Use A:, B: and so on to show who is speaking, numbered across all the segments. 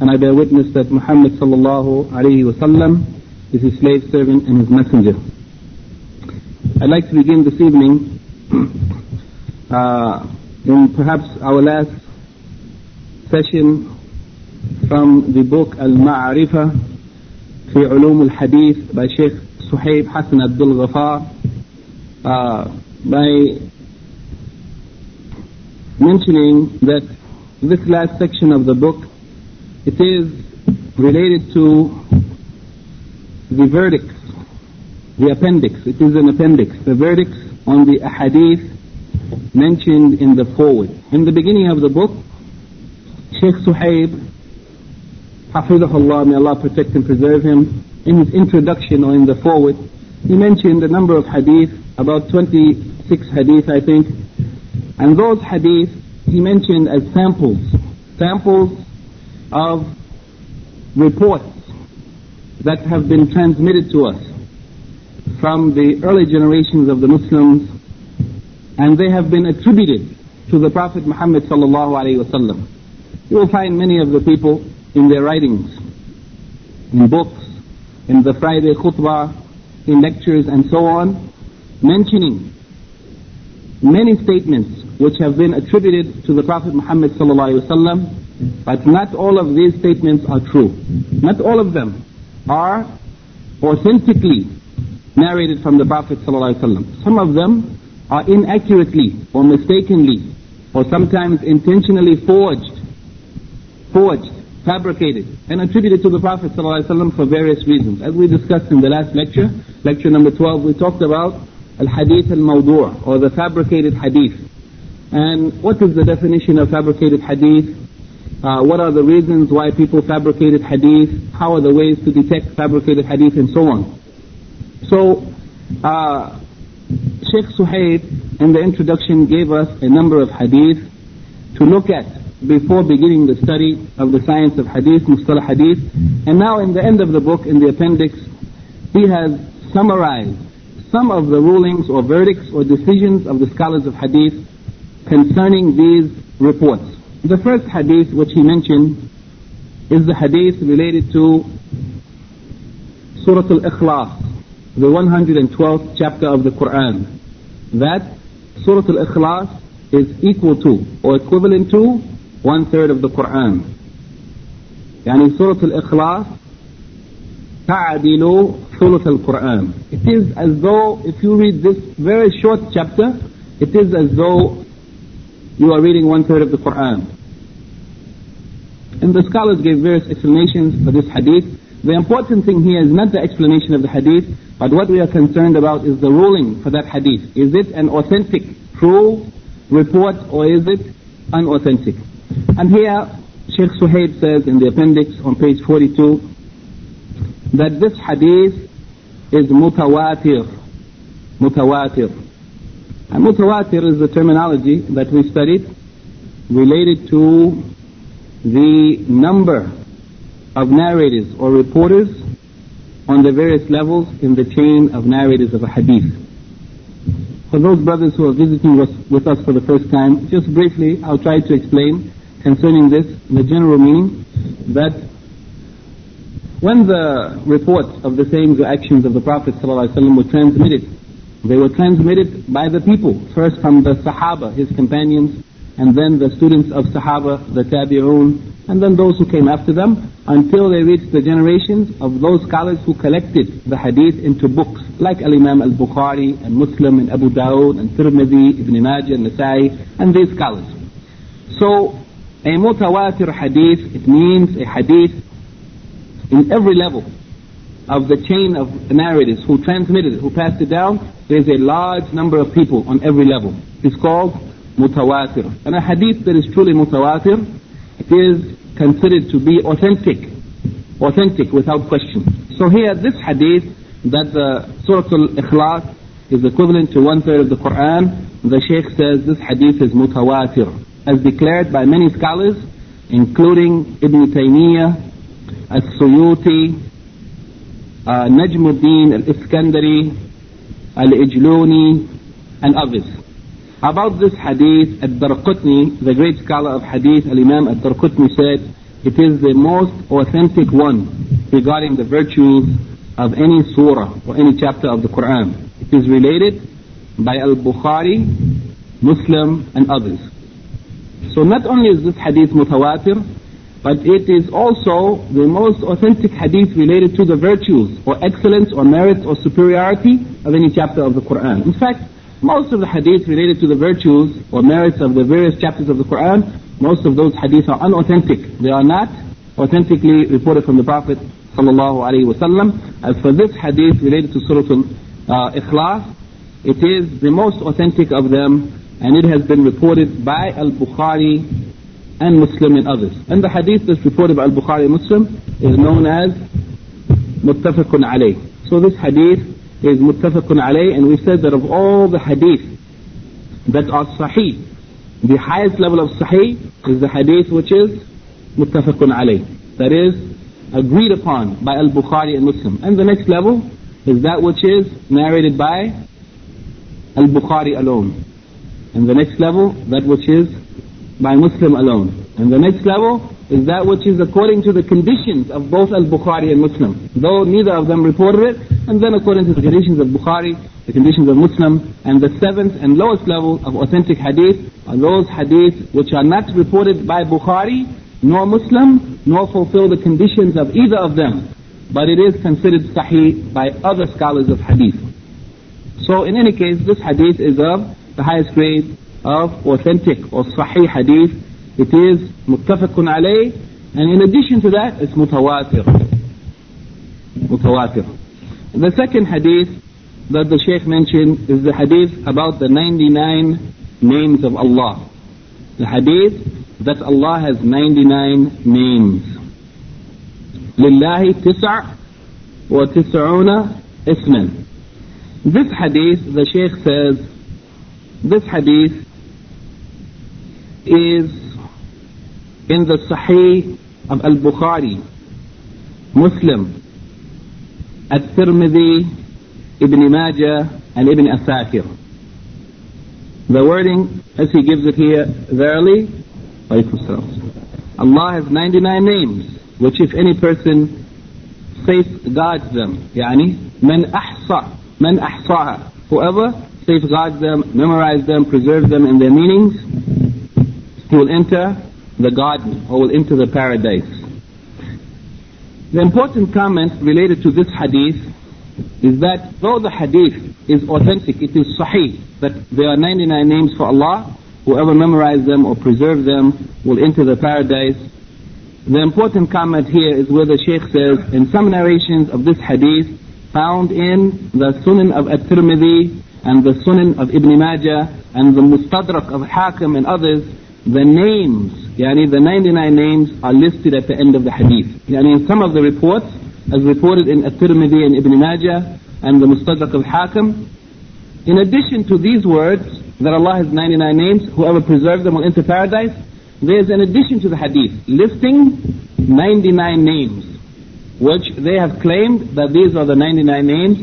A: And I bear witness that Muhammad sallallahu alayhi wasallam is His slave servant and His messenger. I'd like to begin this evening uh, in perhaps our last session from the book Al-Ma'arifah في علوم الحديث by Sheikh Suhaib Hassan Abdul Ghafar uh, by mentioning that this last section of the book it is related to the verdicts, the appendix. It is an appendix, the verdicts on the ahadith mentioned in the forward. In the beginning of the book, Sheikh Suhaib, Hafizahullah, may Allah protect and preserve him, in his introduction or in the forward, he mentioned a number of hadith, about 26 hadith I think, and those hadith he mentioned as samples, samples of reports that have been transmitted to us from the early generations of the Muslims and they have been attributed to the Prophet Muhammad sallallahu alaihi wasallam. You will find many of the people in their writings, in books, in the Friday khutbah, in lectures and so on, mentioning many statements which have been attributed to the Prophet Muhammad sallallahu alaihi wasallam, but not all of these statements are true. Not all of them are authentically narrated from the Prophet. Some of them are inaccurately or mistakenly or sometimes intentionally forged, forged, fabricated and attributed to the Prophet for various reasons. As we discussed in the last lecture, lecture number 12, we talked about al-hadith al-mawdu' or the fabricated hadith. And what is the definition of fabricated hadith? Uh, what are the reasons why people fabricated hadith? How are the ways to detect fabricated hadith and so on? So, uh, Sheikh Suhaib in the introduction gave us a number of hadith to look at before beginning the study of the science of hadith, mustalah hadith. And now in the end of the book, in the appendix, he has summarized some of the rulings or verdicts or decisions of the scholars of hadith concerning these reports. The first hadith which he mentioned is the hadith related to Surah Al-Ikhlas, the 112th chapter of the Quran. That Surah Al-Ikhlas is equal to or equivalent to one third of the Quran. يعني سورة الإخلاص تعدل ثلث القرآن. It is as though if you read this very short chapter, it is as though you are reading one third of the Quran. And the scholars gave various explanations for this hadith. The important thing here is not the explanation of the hadith, but what we are concerned about is the ruling for that hadith. Is it an authentic, true report or is it unauthentic? And here, Sheikh Suhaib says in the appendix on page 42 that this hadith is mutawatir. Mutawatir. And mutawatir is the terminology that we studied related to the number of narrators or reporters on the various levels in the chain of narrators of a hadith. For those brothers who are visiting with us for the first time, just briefly, I'll try to explain concerning this, the general meaning, that when the reports of the sayings or actions of the Prophet ﷺ were transmitted, they were transmitted by the people, first from the Sahaba, his companions, and then the students of Sahaba, the Tabi'un, and then those who came after them. until they reached the generations of those scholars who collected the hadith into books, like Al-Imam al-Bukhari and Muslim and Abu Dawud and Tirmidhi, Ibn Majah and Nasai, and these scholars. So, a mutawatir hadith, it means a hadith in every level of the chain of narrators who transmitted it, who passed it down, there's a large number of people on every level. It's called mutawatir. And a hadith that is truly mutawatir is considered to be authentic, authentic without question. So here, this hadith that the Surah Al-Ikhlas is equivalent to one third of the Quran, the Shaykh says this hadith is mutawatir, as declared by many scholars, including Ibn Taymiyyah, As-Suyuti, uh, Najmuddin al-Iskandari, al-Ijluni, and others. About this hadith, Ad-Darqutni, the great scholar of hadith, Al-Imam Ad-Darqutni said, it is the most authentic one regarding the virtues of any surah or any chapter of the Quran. It is related by Al-Bukhari, Muslim, and others. So not only is this hadith mutawatir, but it is also the most authentic hadith related to the virtues or excellence or merit or superiority of any chapter of the Quran. In fact, most of the hadith related to the virtues or merits of the various chapters of the Quran, most of those hadiths are unauthentic. They are not authentically reported from the Prophet. As for this hadith related to Surah Al-Ikhlas, it is the most authentic of them and it has been reported by Al-Bukhari and Muslim in others. And the hadith that's reported by Al-Bukhari Muslim is known as Muttafaqun alayh. So this hadith is Muttafaqun alayh and we said that of all the hadith that are Sahih, the highest level of Sahih is the hadith which is Muttafaqun alayh. That is agreed upon by Al-Bukhari and Muslim. And the next level is that which is narrated by Al-Bukhari alone. And the next level, that which is by Muslim alone. And the next level is that which is according to the conditions of both Al-Bukhari and Muslim. Though neither of them reported it, and then according to the conditions of Bukhari, the conditions of Muslim, and the seventh and lowest level of authentic hadith are those hadiths which are not reported by Bukhari, nor Muslim, nor fulfill the conditions of either of them. But it is considered sahih by other scholars of hadith. So in any case, this hadith is of the highest grade of authentic or sahih hadith. It is muttafaqun alayh, and in addition to that, it's mutawatir. Mutawatir. The second hadith that the Shaykh mentioned is the hadith about the 99 names of Allah. The hadith that Allah has 99 names. لله تسع وتسعون اسما. This hadith, the Shaykh says, this hadith is in the Sahih of Al-Bukhari, Muslim, At-Tirmidhi, Ibn Majah, and Ibn Asakir. The wording, as he gives it here, verily, Allah has 99 names, which if any person safeguards them, يعني, من أحصى, من أحصاها, whoever safeguards them, memorizes them, preserves them in their meanings, he will enter the garden or will enter the paradise. The important comment related to this hadith is that though the hadith is authentic, it is sahih, that there are 99 names for Allah, whoever memorizes them or preserves them will enter the paradise. The important comment here is where the Shaykh says, in some narrations of this hadith, found in the Sunan of At-Tirmidhi and the Sunan of Ibn Majah and the Mustadrak of Hakim and others, the names, yani the 99 names are listed at the end of the hadith. Yani in some of the reports, as reported in At-Tirmidhi and Ibn Majah and the Mustadrak of Hakim, in addition to these words, that Allah has 99 names, whoever preserves them will enter paradise, there's an addition to the hadith, listing 99 names, which they have claimed that these are the 99 names,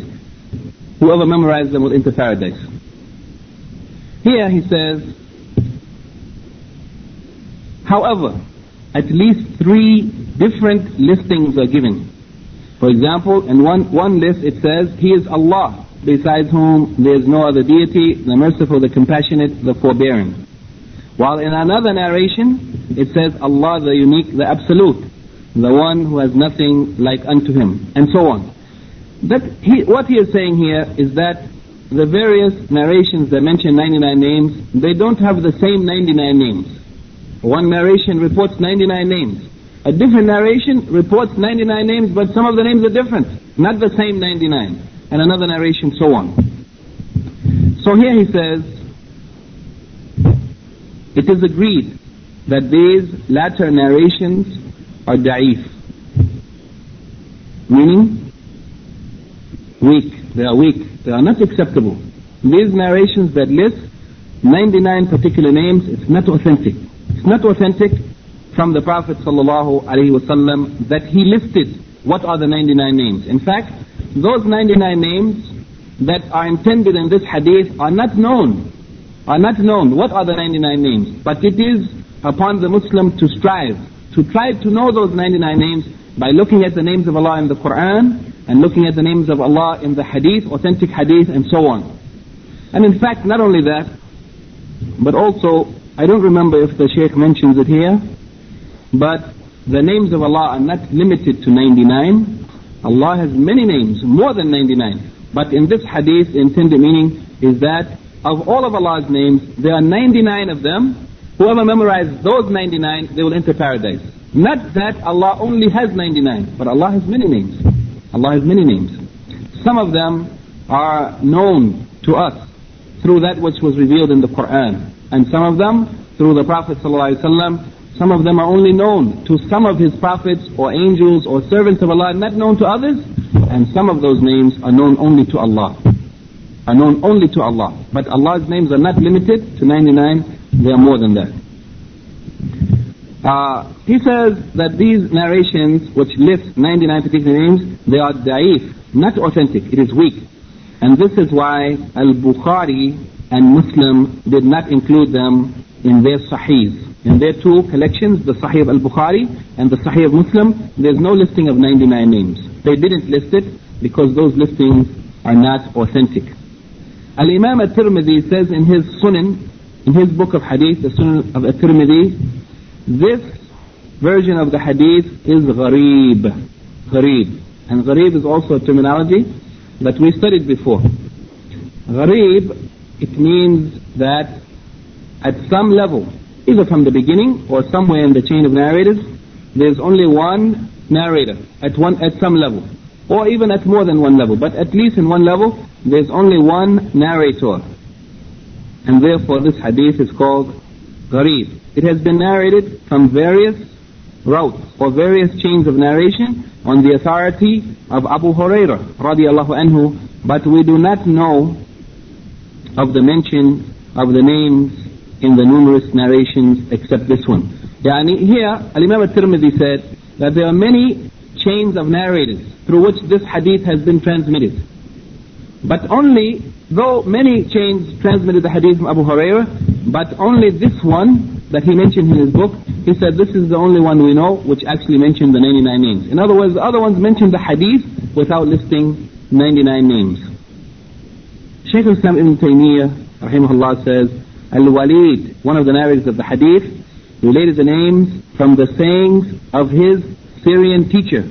A: whoever memorizes them will enter paradise. Here he says, However, at least three different listings are given. For example, in one, one list it says, He is Allah, besides whom there is no other deity, the merciful, the compassionate, the forbearing. While in another narration, it says Allah the unique, the absolute. the one who has nothing like unto him, and so on. That he, what he is saying here is that the various narrations that mention 99 names, they don't have the same 99 names. One narration reports 99 names. A different narration reports 99 names, but some of the names are different. Not the same 99. And another narration, so on. So here he says, it is agreed that these latter narrations are da'if. Meaning, weak. They are weak. They are not acceptable. These narrations that list 99 particular names, it's not authentic. Not authentic from the Prophet ﷺ that he listed what are the 99 names. In fact, those 99 names that are intended in this hadith are not known. Are not known. What are the 99 names? But it is upon the Muslim to strive, to try to know those 99 names by looking at the names of Allah in the Quran and looking at the names of Allah in the hadith, authentic hadith and so on. And in fact, not only that, but also, I don't remember if the Shaykh mentions it here, but the names of Allah are not limited to 99. Allah has many names, more than 99. But in this hadith, the intended meaning is that of all of Allah's names, there are 99 of them. Whoever memorizes those 99, they will enter paradise. Not that Allah only has 99, but Allah has many names. Allah has many names. Some of them are known to us through that which was revealed in the Quran. And some of them through the Prophet ﷺ. Some of them are only known to some of his prophets or angels or servants of Allah, not known to others. And some of those names are known only to Allah. Are known only to Allah. But Allah's names are not limited to 99, they are more than that. Uh, he says that these narrations which list 99 particular names, they are da'if, not authentic, it is weak. And this is why Al-Bukhari and Muslim did not include them in their sahihs. In their two collections, the Sahih of Al-Bukhari and the Sahih of Muslim, there's no listing of 99 names. They didn't list it because those listings are not authentic. Al-Imam At-Tirmidhi says in his Sunan, in his book of Hadith, the Sunan of At-Tirmidhi, this version of the Hadith is gharib. Gharib. And gharib is also a terminology that we studied before. Gharib, it means that at some level, either from the beginning or somewhere in the chain of narrators, there's only one narrator at one at some level, or even at more than one level. But at least in one level, there's only one narrator, and therefore this hadith is called gharib. It has been narrated from various routes or various chains of narration on the authority of Abu Hurairah radiallahu anhu, but we do not know of the mention of the names in the numerous narrations except this one. Yani here, Al-Imam al-Tirmidhi said that there are many chains of narrators through which this hadith has been transmitted. But only, though many chains transmitted the hadith from Abu Hurairah, but only this one that he mentioned in his book, he said this is the only one we know which actually mentioned the 99 names. In other words, the other ones mentioned the hadith without listing 99 names. Shaykh al-Islam ibn Taymiyyah, rahimahullah says, Al-Walid, one of the narrators of the hadith, related the names from the sayings of his Syrian teacher.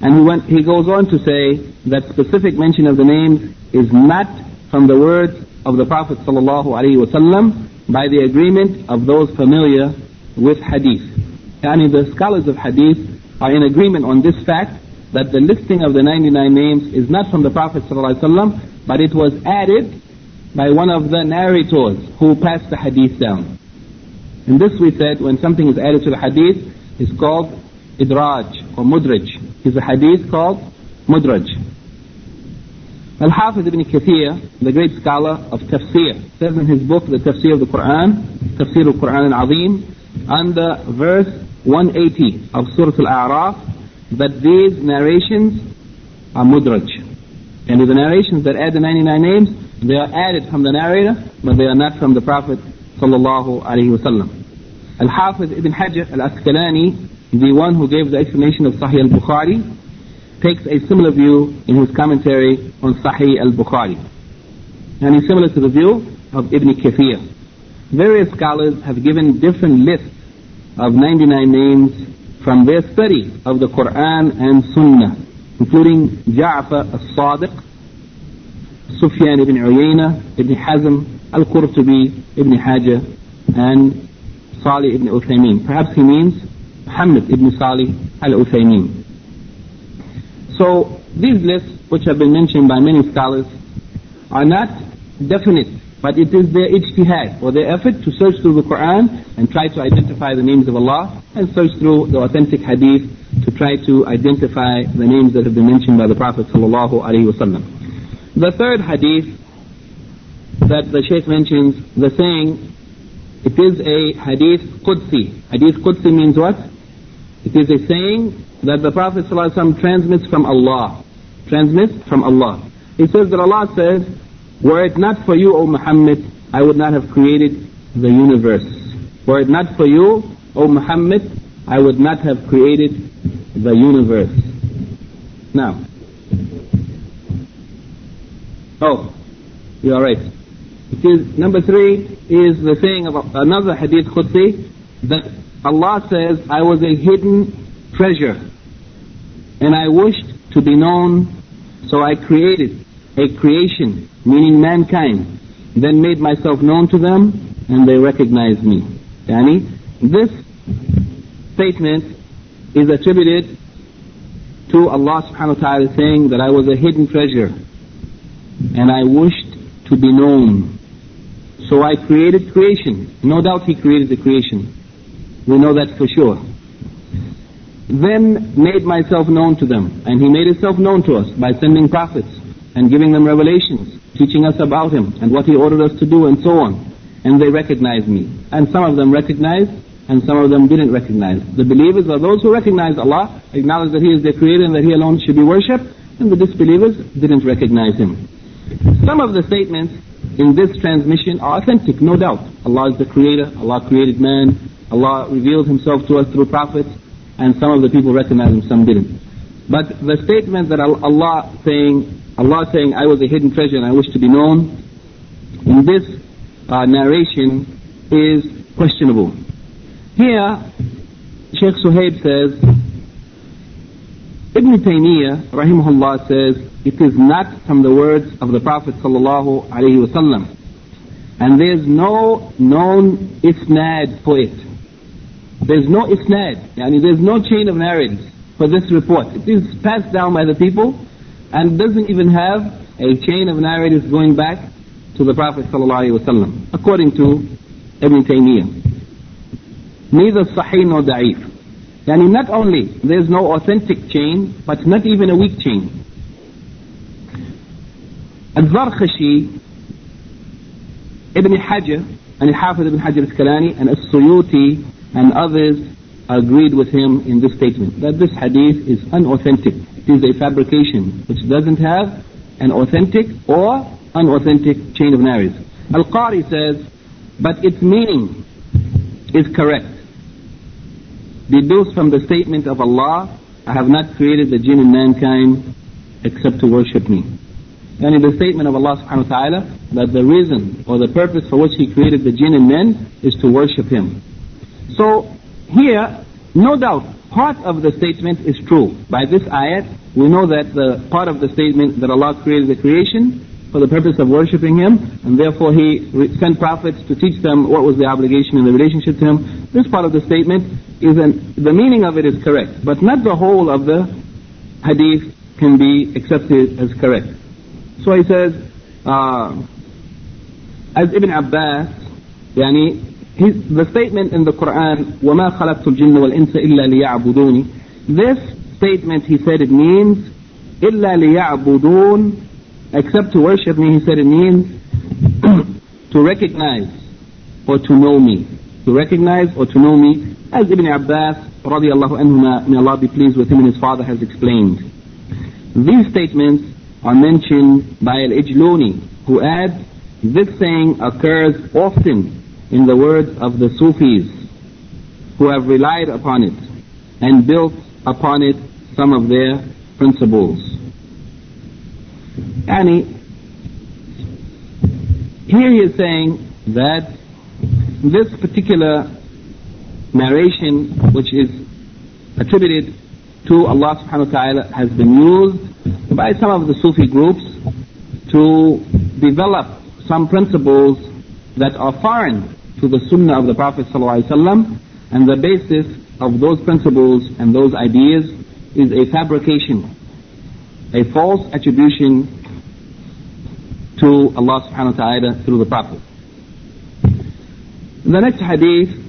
A: And he, went, he goes on to say that specific mention of the names is not from the words of the Prophet ﷺ by the agreement of those familiar with hadith. Yani the scholars of hadith are in agreement on this fact that the listing of the 99 names is not from the Prophet ﷺ, but it was added by one of the narrators who passed the hadith down. And this we said, when something is added to the hadith, is called idraj or mudraj. It's a hadith called mudraj. Al-Hafiz ibn Kathir, the great scholar of tafsir, says in his book, the tafsir of the Quran, tafsir al-Quran al-Azim, under verse 180 of Surah Al-A'raf, that these narrations are mudraj. And the narrations that add the 99 names, they are added from the narrator, but they are not from the Prophet sallallahu alaihi wasallam. Al-Hafiz ibn Hajar al-Asqalani, the one who gave the explanation of Sahih al-Bukhari, takes a similar view in his commentary on Sahih al-Bukhari. And he's similar to the view of Ibn Kathir. Various scholars have given different lists of 99 names from their study of the Quran and Sunnah, including Ja'far al-Sadiq, Sufyan ibn Uyayna, Ibn Hazm, Al-Qurtubi, Ibn Hajar, and Salih ibn Uthaymeen. Perhaps he means Muhammad ibn Salih al-Uthaymeen. So these lists, which have been mentioned by many scholars, are not definite, but it is their ijtihad, or their effort to search through the Quran and try to identify the names of Allah, and search through the authentic hadith to try to identify the names that have been mentioned by the Prophet sallallahu alaihi wasallam. The third hadith that the Shaykh mentions, the saying, it is a hadith Qudsi. Hadith Qudsi means what? It is a saying that the Prophet ﷺ transmits from Allah. Transmits from Allah. He says that Allah says, Were it not for you, O Muhammad, I would not have created the universe. Were it not for you, O Muhammad, I would not have created the universe. Now. Oh, you are right. It is, number three is the saying of another hadith Qudsi that Allah says, I was a hidden treasure and I wished to be known, so I created a creation, meaning mankind, then made myself known to them, and they recognized me. Yani, this statement is attributed to Allah subhanahu wa ta'ala saying that I was a hidden treasure, and I wished to be known. So I created creation. No doubt He created the creation. We know that for sure then made myself known to them. And he made himself known to us by sending prophets and giving them revelations, teaching us about him and what he ordered us to do and so on. And they recognized me. And some of them recognized and some of them didn't recognize. The believers are those who recognize Allah, acknowledge that He is their creator and that He alone should be worshipped, and the disbelievers didn't recognize Him. Some of the statements in this transmission are authentic, no doubt. Allah is the creator, Allah created man, Allah revealed Himself to us through prophets, and some of the people recognized him, some didn't. But the statement that Allah saying, Allah saying, I was a hidden treasure and I wish to be known, in this uh, narration is questionable. Here, Sheikh Suhaib says, Ibn Taymiyyah, rahimahullah, says, it is not from the words of the Prophet sallallahu alaihi wasallam. And there's no known isnad for it. There's no isnad, yani there's no chain of narratives for this report. It is passed down by the people and doesn't even have a chain of narratives going back to the Prophet ﷺ, according to Ibn Taymiyyah. Neither sahih nor da'if. Yani not only there's no authentic chain, but not even a weak chain. Al-Zarkashi, Ibn Hajar, and Al-Hafiz Ibn Hajar al-Asqalani, and Al-Suyuti, and others agreed with him in this statement that this hadith is unauthentic. Is a fabrication which doesn't have an authentic or unauthentic chain of narratives. Al-Qari says, but its meaning is correct. Deduced from the statement of Allah, I have not created the jinn and mankind except to worship me. And in the statement of Allah subhanahu wa ta'ala, that the reason or the purpose for which He created the jinn and men is to worship Him. So here, no doubt, part of the statement is true. By this ayat, we know that the part of the statement that Allah created the creation for the purpose of worshipping Him, and therefore He sent prophets to teach them what was the obligation in the relationship to Him. This part of the statement is an, the meaning of it is correct, but not the whole of the hadith can be accepted as correct. So he says, uh, as Ibn Abbas, yani his, the statement in the Quran, وَمَا خَلَقْتُ الْجِنَّ وَالْإِنسَ إِلَّا لِيَعْبُدُونِ This statement, he said it means, إِلَّا لِيَعْبُدُونَ Except to worship me, he said it means to recognize or to know me. To recognize or to know me, as Ibn Abbas, radiallahu anhuma, may Allah be pleased with him and his father, has explained. These statements are mentioned by Al-Ijluni, who adds, this saying occurs often in the words of the Sufis who have relied upon it and built upon it some of their principles. And here he is saying that this particular narration which is attributed to Allah subhanahu wa ta'ala has been used by some of the Sufi groups to develop some principles that are foreign to the Sunnah of the Prophet ﷺ, and the basis of those principles and those ideas is a fabrication, a false attribution to Allah subhanahu wa ta'ala through the Prophet. The next hadith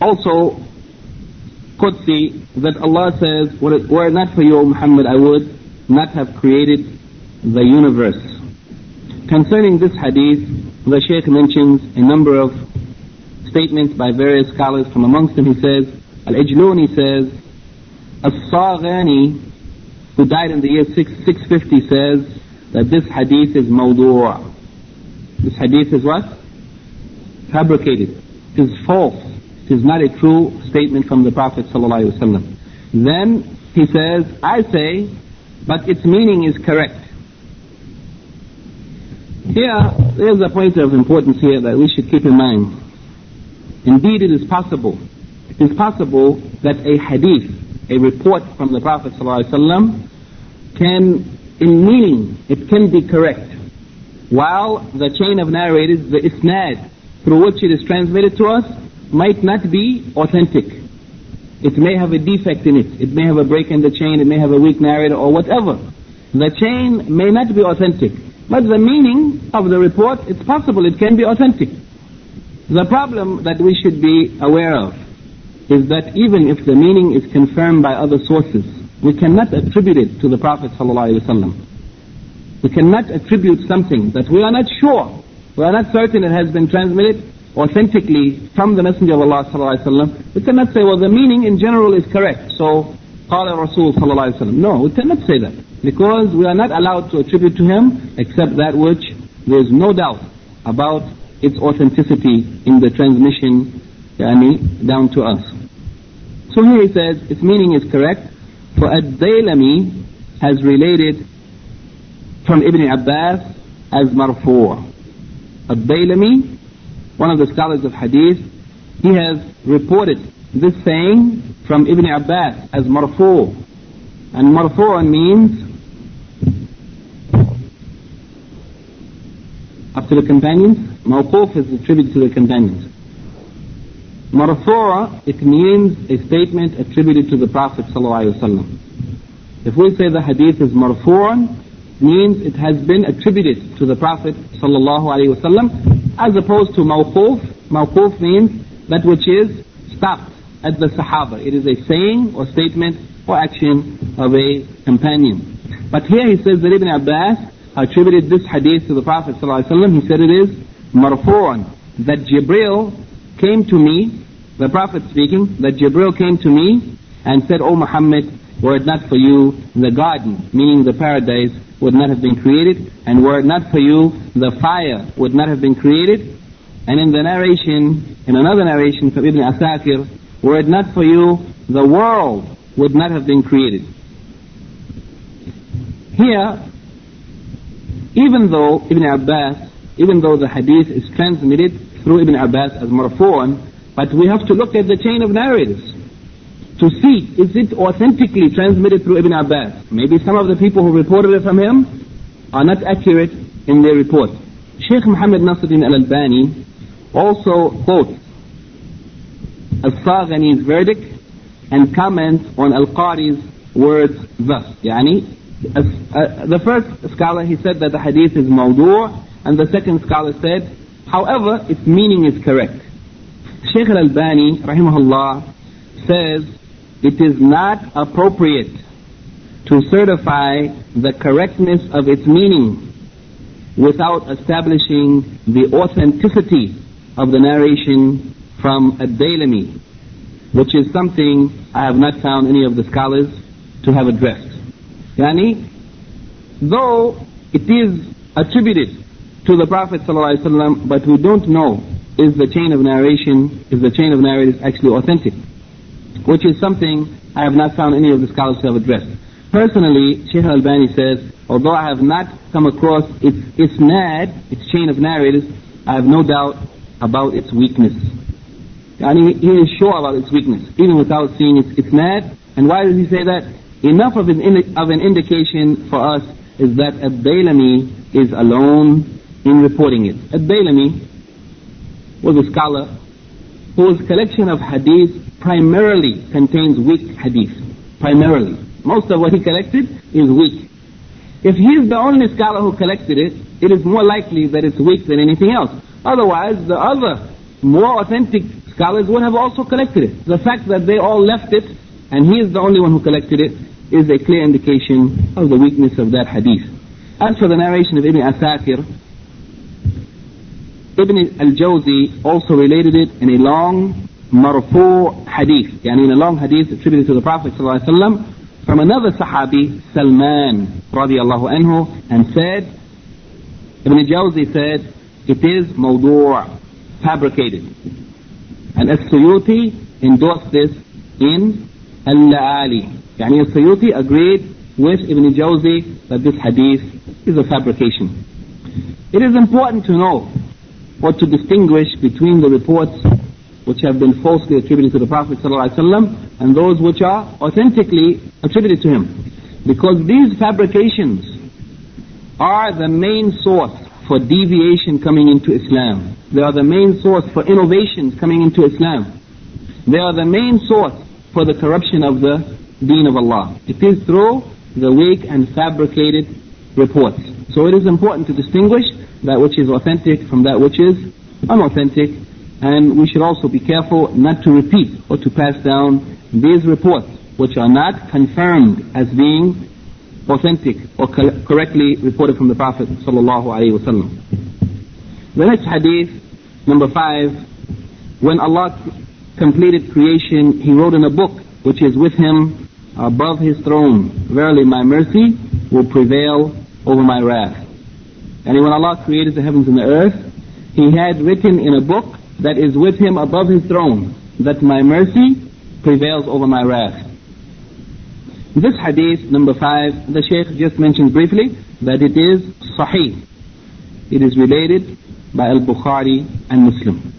A: also see that Allah says, were it not for you, o Muhammad, I would not have created the universe. Concerning this hadith, the Shaykh mentions a number of statements by various scholars. From amongst them he says, Al-Ijluni says, As-Saghani, who died in the year 6, 650, says that this hadith is mawdu'. This hadith is what? Fabricated. It is false. It is not a true statement from the Prophet ﷺ. Then he says, I say, but its meaning is correct. Here, there's a point of importance here that we should keep in mind. Indeed, it is possible. It is possible that a hadith, a report from the Prophet ﷺ, can, in meaning, it can be correct. While the chain of narrators, the isnad, through which it is transmitted to us, might not be authentic. It may have a defect in it. It may have a break in the chain. It may have a weak narrator or whatever. The chain may not be authentic. But the meaning of the report, it's possible it can be authentic. The problem that we should be aware of is that even if the meaning is confirmed by other sources, we cannot attribute it to the Prophet ﷺ. We cannot attribute something that we are not sure, we are not certain it has been transmitted authentically from the Messenger of Allah ﷺ. We cannot say, well, the meaning in general is correct, so قال الرسول صلى الله عليه وسلم. No, we cannot say that because we are not allowed to attribute to him except that which there is no doubt about its authenticity in the transmission yani, down to us. So here he says its meaning is correct. For Ad-Daylami has related from Ibn Abbas as marfu'. Ad-Daylami, one of the scholars of hadith, he has reported this saying from Ibn Abbas as marfu'. And marfu' means up to the companions. Mawquf is attributed to the companions. Marfu' it means a statement attributed to the Prophet ﷺ. If we say the hadith is marfu' means it has been attributed to the Prophet ﷺ as opposed to mawquf. Mawquf means that which is stopped at the Sahaba. It is a saying or statement or action of a companion. But here he says that Ibn Abbas attributed this hadith to the Prophet ﷺ. He said it is marfu'an, that Jibril came to me, the Prophet speaking, that Jibril came to me and said, O Muhammad, were it not for you, the garden, meaning the paradise, would not have been created, and were it not for you, the fire would not have been created. And in the narration, in another narration from Ibn Asakir, were it not for you, the world would not have been created. Here, even though Ibn Abbas, even though the hadith is transmitted through Ibn Abbas as marfu'an, but we have to look at the chain of narrators to see is it authentically transmitted through Ibn Abbas. Maybe some of the people who reported it from him are not accurate in their report. Sheikh Muhammad Nasruddin al-Albani also quotes Al-Saghani's verdict and comments on Al-Qari's words thus. As, uh, the first scholar, he said that the hadith is mawdu' and the second scholar said, however, its meaning is correct. Shaykh al-Albani, rahimahullah, says, it is not appropriate to certify the correctness of its meaning without establishing the authenticity of the narration from Ad-Daylami, which is something I have not found any of the scholars to have addressed. Yani, though it is attributed to the Prophet ﷺ, but we don't know is the chain of narration, is the chain of narrators actually authentic, which is something I have not found any of the scholars to have addressed. Personally, Sheikh Al-Albani says, although I have not come across its isnad, its chain of narrators, I have no doubt about its weakness. Yani he is sure about its weakness, even without seeing its isnad. And why does he say that? Enough of an, of an indication for us is that Ad-Dailami is alone in reporting it. Ad-Dailami was a scholar whose collection of hadith primarily contains weak hadith. Primarily. Most of what he collected is weak. If he is the only scholar who collected it, it is more likely that it's weak than anything else. Otherwise, the other more authentic scholars would have also collected it. The fact that they all left it and he is the only one who collected it is a clear indication of the weakness of that hadith. As for the narration of Ibn Asakir, Ibn al-Jawzi also related it in a long marfu hadith, yani in a long hadith attributed to the Prophet ﷺ from another Sahabi, Salman radiallahu anhu, and said, Ibn Jawzi said, it is mawdu' fabricated. And As-Suyuti endorsed this in Al-La'ali. Yani As-Suyuti agreed with Ibn Jawzi that this hadith is a fabrication. It is important to know or to distinguish between the reports which have been falsely attributed to the Prophet ﷺ and those which are authentically attributed to him. Because these fabrications are the main source for deviation coming into Islam. They are the main source for innovations coming into Islam. They are the main source for the corruption of the deen of Allah. It is through the weak and fabricated reports. So it is important to distinguish that which is authentic from that which is unauthentic and we should also be careful not to repeat or to pass down these reports which are not confirmed as being authentic or correctly reported from the Prophet sallallahu alaihi wasallam. The next hadith, number five, when Allah completed creation, He wrote in a book which is with Him above His throne. Verily, my mercy will prevail over my wrath. And when Allah created the heavens and the earth, He had written in a book that is with him above his throne, that my mercy prevails over my wrath. This hadith, number five, the Shaykh just mentioned briefly that it is sahih. It is related by Al-Bukhari and Muslim.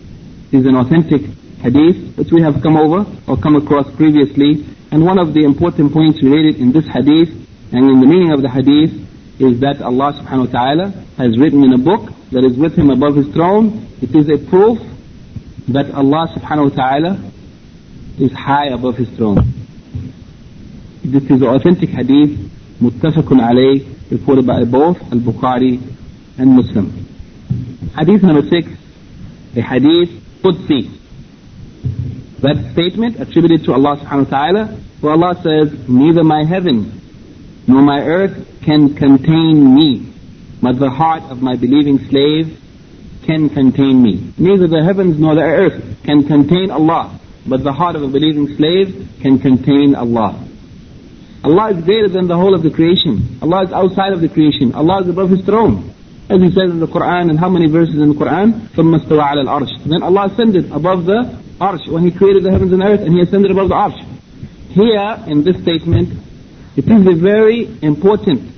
A: It is an authentic hadith which we have come over or come across previously. And one of the important points related in this hadith and in the meaning of the hadith is that Allah subhanahu wa ta'ala has written in a book that is with him above his throne. It is a proof that Allah subhanahu wa ta'ala is high above his throne. This is the authentic hadith, muttafaqun alayh, reported by both Al-Bukhari and Muslim. Hadith number six, a hadith Qudsi. That statement attributed to Allah subhanahu wa ta'ala, where Allah says, neither my heaven nor my earth can contain me, but the heart of my believing slave can contain me. Neither the heavens nor the earth can contain Allah, but the heart of a believing slave can contain Allah. Allah is greater than the whole of the creation. Allah is outside of the creation. Allah is above His throne. As He says in the Quran, and how many verses in the Quran? ثُمَّ اسْتَوَى عَلَى الْعَرْشِ Then Allah ascended above the arsh when He created the heavens and earth, and He ascended above the arsh. Here, in this statement, it is a very important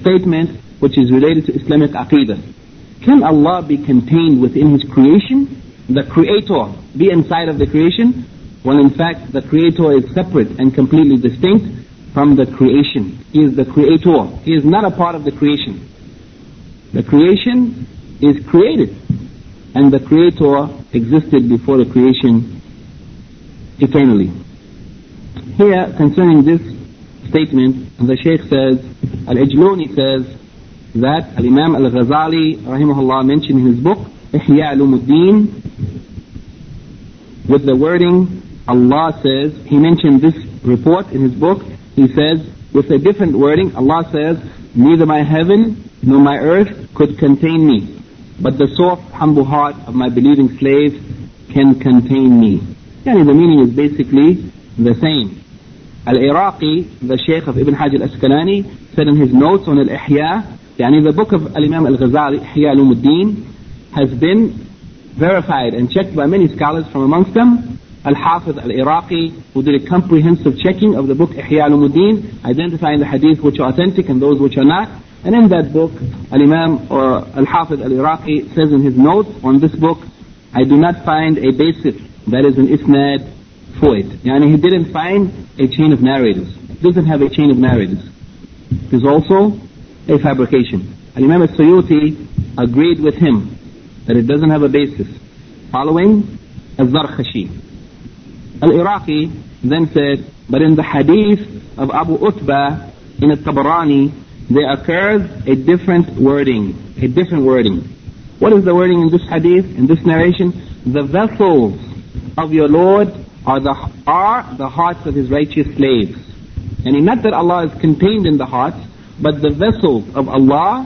A: statement which is related to Islamic Aqidah. Can Allah be contained within His creation? The Creator be inside of the creation? Well, in fact, the Creator is separate and completely distinct from the creation. He is the Creator. He is not a part of the creation. The creation is created, and the Creator existed before the creation eternally. Here, concerning this statement, the Shaykh says, Al-Ajluni says, that Al-Imam Al-Ghazali rahimahullah mentioned in his book Ihya Ulumuddin with the wording Allah says he mentioned this report in his book he says with a different wording Allah says neither my heaven nor my earth could contain me but the soft humble heart of my believing slave can contain me yani the meaning is basically the same Al-Iraqi, the Shaykh of Ibn Hajar al-Asqalani, said in his notes on Al-Ihya Yani the book of Al-Imam Al-Ghazali, Ihya Ulumuddin, has been verified and checked by many scholars from amongst them. Al-Hafiz Al-Iraqi, who did a comprehensive checking of the book Ihya Ulumuddin, identifying the hadith which are authentic and those which are not. And in that book, Al-Imam or Al-Hafiz Al-Iraqi says in his notes on this book, I do not find a basis that is an isnad for it. Yani he didn't find a chain of narrators. It doesn't have a chain of narrators. It is also a fabrication. And Imam al-Suyuti agreed with him that it doesn't have a basis. Following Al-Zarqashi. Al-Iraqi then said, but in the hadith of Abu Utbah in al-Tabarani, there occurs a different wording. A different wording. What is the wording in this hadith, in this narration? The vessels of your Lord are the, are the hearts of his righteous slaves. And not that Allah is contained in the hearts, but the vessels of Allah,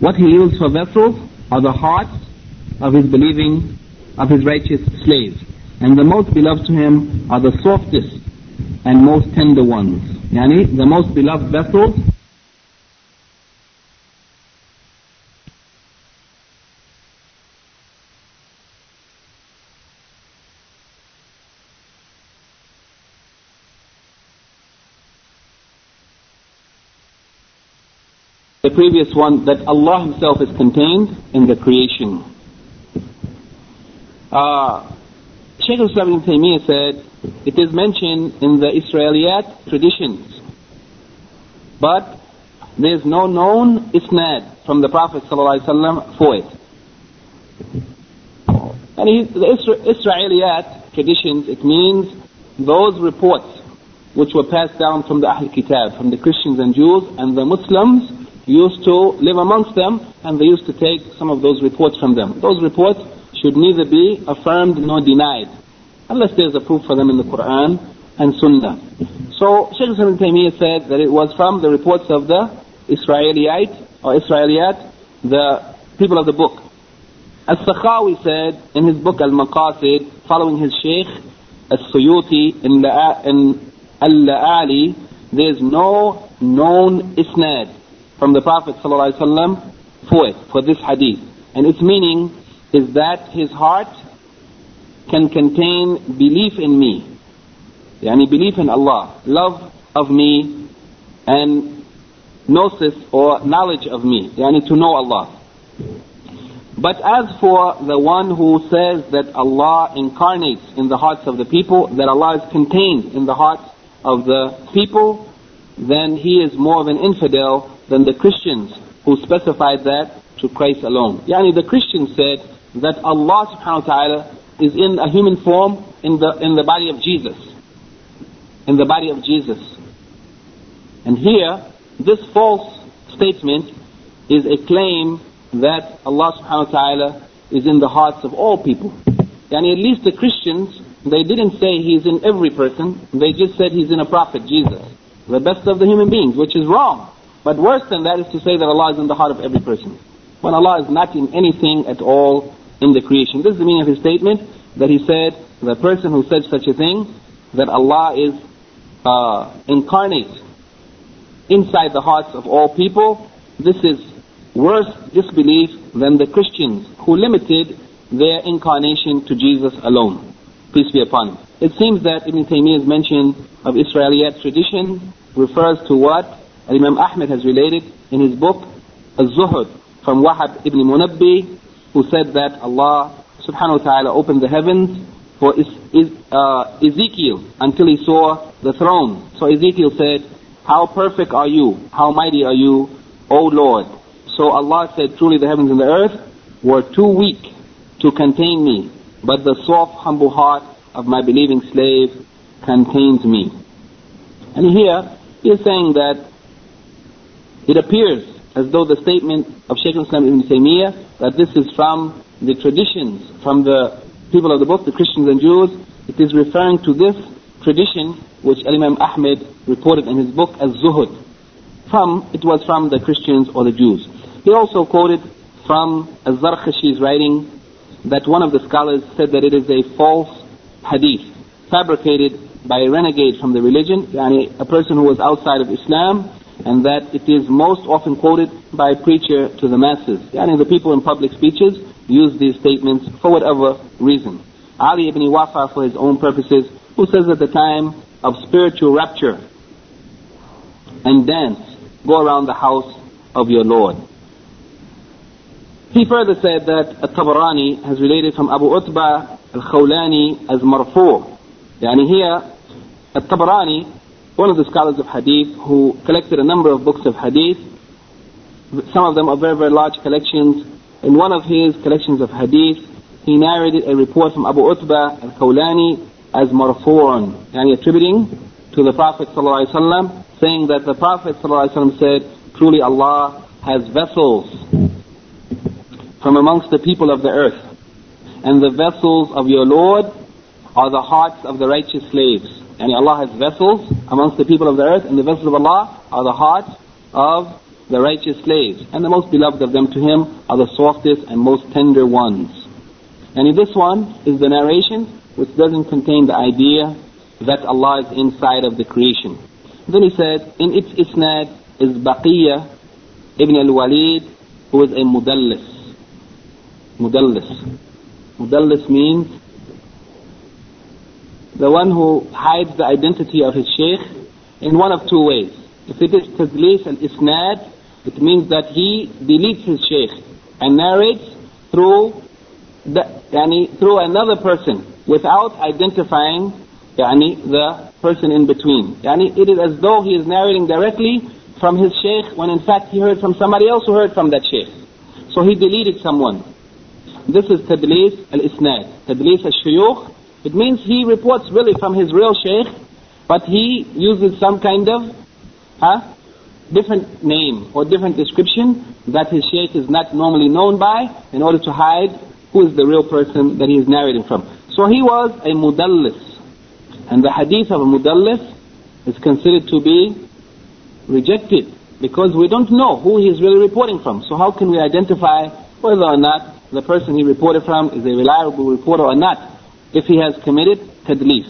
A: what He yields for vessels are the hearts of His believing, of His righteous slaves. And the most beloved to Him are the softest and most tender ones. Yani, the most beloved vessels previous one that Allah Himself is contained in the creation. Uh, Shaykh al-Islam ibn Taymiyyah said, it is mentioned in the Israeliyat traditions, but there is no known isnad from the Prophet ﷺ for it. And he, the Isra- traditions, it means those reports which were passed down from the Ahl Kitab, from the Christians and Jews, and the Muslims used to live amongst them and they used to take some of those reports from them. Those reports should neither be affirmed nor denied unless there's a proof for them in the Quran and Sunnah. So Shaykh Ibn Taymiyyah said that it was from the reports of the Israelite or Israeliyat, the people of the book. As-Sakhawi said in his book Al-Maqasid, following his Shaykh As-Suyuti in, in Al-La'ali, there's no known isnad from the Prophet ﷺ for it, for this hadith. And its meaning is that his heart can contain belief in me, yani belief in Allah, love of me, and gnosis or knowledge of me, yani to know Allah. But as for the one who says that Allah incarnates in the hearts of the people, that Allah is contained in the hearts of the people, then he is more of an infidel than the Christians who specified that to Christ alone. Yani the Christians said that Allah subhanahu wa ta'ala is in a human form in the, in the body of Jesus. In the body of Jesus. And here, this false statement is a claim that Allah subhanahu wa ta'ala is in the hearts of all people. Yani at least the Christians, they didn't say He's in every person, they just said He's in a prophet, Jesus. The best of the human beings, which is wrong. But worse than that is to say that Allah is in the heart of every person. When Allah is not in anything at all in the creation. This is the meaning of his statement that he said, the person who said such a thing, that Allah is uh, incarnate inside the hearts of all people, this is worse disbelief than the Christians who limited their incarnation to Jesus alone. Peace be upon him. It seems that Ibn Taymiyyah's mention of Israeliyat tradition refers to what Imam Ahmed has related in his book Az-Zuhud from Wahab ibn Munabbih who said that Allah subhanahu wa ta'ala opened the heavens for uh, Ezekiel until he saw the throne. So Ezekiel said, How perfect are you? How mighty are you, O Lord? So Allah said, Truly the heavens and the earth were too weak to contain me, but the soft, humble heart of my believing slave contains me. And here, he is saying that it appears as though the statement of Shaykh al-Islam ibn Taymiyyah that this is from the traditions, from the people of the book, the Christians and Jews, it is referring to this tradition which Imam Ahmed reported in his book as Zuhud. From, it was from the Christians or the Jews. He also quoted from Az-Zarkashi's writing that one of the scholars said that it is a false hadith, fabricated by a renegade from the religion, yani a person who was outside of Islam, and that it is most often quoted by a preacher to the masses. Yani the people in public speeches use these statements for whatever reason. Ali ibn Wafa for his own purposes, who says at the time of spiritual rapture and dance, go around the house of your Lord. He further said that At-Tabarani has related from Abu Utbah Al-Khawlani as marfu. Yani here, At-Tabarani, one of the scholars of hadith who collected a number of books of hadith, some of them are very, very large collections. In one of his collections of hadith, he narrated a report from Abu Utbah Al-Khawlani as marfu'un, yani attributing to the Prophet ﷺ, saying that the Prophet ﷺ said, truly Allah has vessels from amongst the people of the earth. And the vessels of your Lord are the hearts of the righteous slaves. And Allah has vessels amongst the people of the earth, and the vessels of Allah are the hearts of the righteous slaves. And the most beloved of them to Him are the softest and most tender ones. And in this one is the narration which doesn't contain the idea that Allah is inside of the creation. Then he said, in its isnad is Baqiyya ibn al-Walid, who is a mudallis. Mudallis. Mudallis means the one who hides the identity of his sheikh in one of two ways. If it is tadlis al-isnad, it means that he deletes his sheikh and narrates through the, yani, through another person without identifying yani, the person in between. Yani, it is as though he is narrating directly from his sheikh when in fact he heard from somebody else who heard from that sheikh. So he deleted someone. This is tadlis al-isnad. Tadlis al-shuyukh. It means he reports really from his real sheikh, but he uses some kind of huh, different name or different description that his sheikh is not normally known by in order to hide who is the real person that he is narrating from. So he was a mudallis. And the hadith of a mudallis is considered to be rejected because we don't know who he is really reporting from. So how can we identify whether or not the person he reported from is a reliable reporter or not if he has committed tadlis.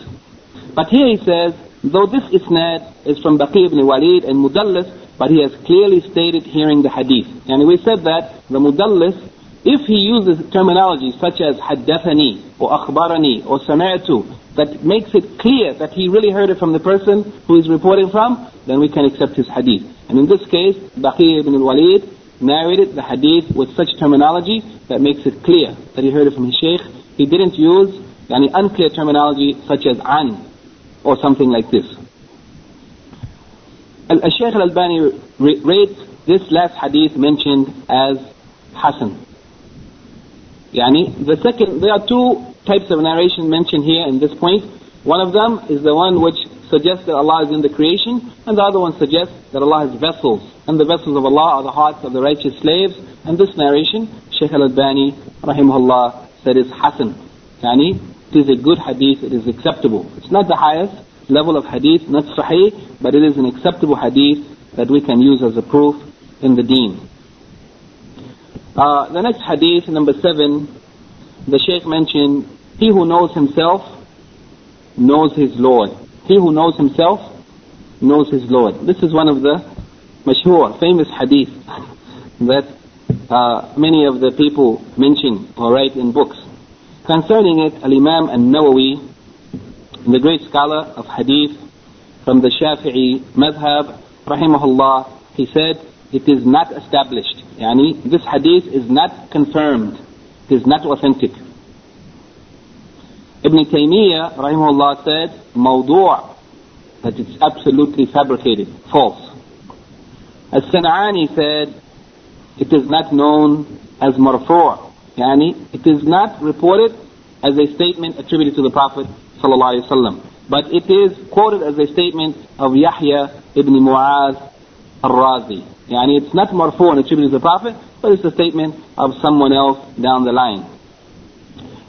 A: But here he says, though this isnad is from Baqi ibn Walid and Mudallis, but he has clearly stated hearing the hadith. And we said that the Mudallis, if he uses terminology such as haddathani or akhbarani or sami'tu, that makes it clear that he really heard it from the person who is reporting from, then we can accept his hadith. And in this case, Baqi ibn al-Walid narrated the hadith with such terminology that makes it clear that he heard it from his sheikh. He didn't use any unclear terminology such as an or something like this. Al-Shaykh al-Albani rates this last hadith mentioned as Hasan. Yani, the second, there are two types of narration mentioned here in this point. One of them is the one which suggests that Allah is in the creation, and the other one suggests that Allah has vessels, and the vessels of Allah are the hearts of the righteous slaves. And this narration, Shaykh al-Albani, rahimahullah, said is Hasan. Yani, it is a good hadith, it is acceptable. It's not the highest level of hadith, not sahih, but it is an acceptable hadith that we can use as a proof in the deen. Uh, the next hadith, number seven, the Shaykh mentioned, he who knows himself knows his Lord. He who knows himself knows his Lord. This is one of the mashhur, famous hadith that uh, many of the people mention or write in books. Concerning it, Al-Imam An-Nawawi, the great scholar of hadith from the Shafi'i madhab, rahimahullah, he said, it is not established. Yani, this hadith is not confirmed. It is not authentic. Ibn Taymiyyah, rahimahullah, said, mawdu' that it's absolutely fabricated, false. As-San'ani said, it is not known as marfu' yani it is not reported as a statement attributed to the Prophet sallallahu but it is quoted as a statement of Yahya ibn Mu'az al-Razi. It's not marfu' and attributed to the Prophet, but it's a statement of someone else down the line.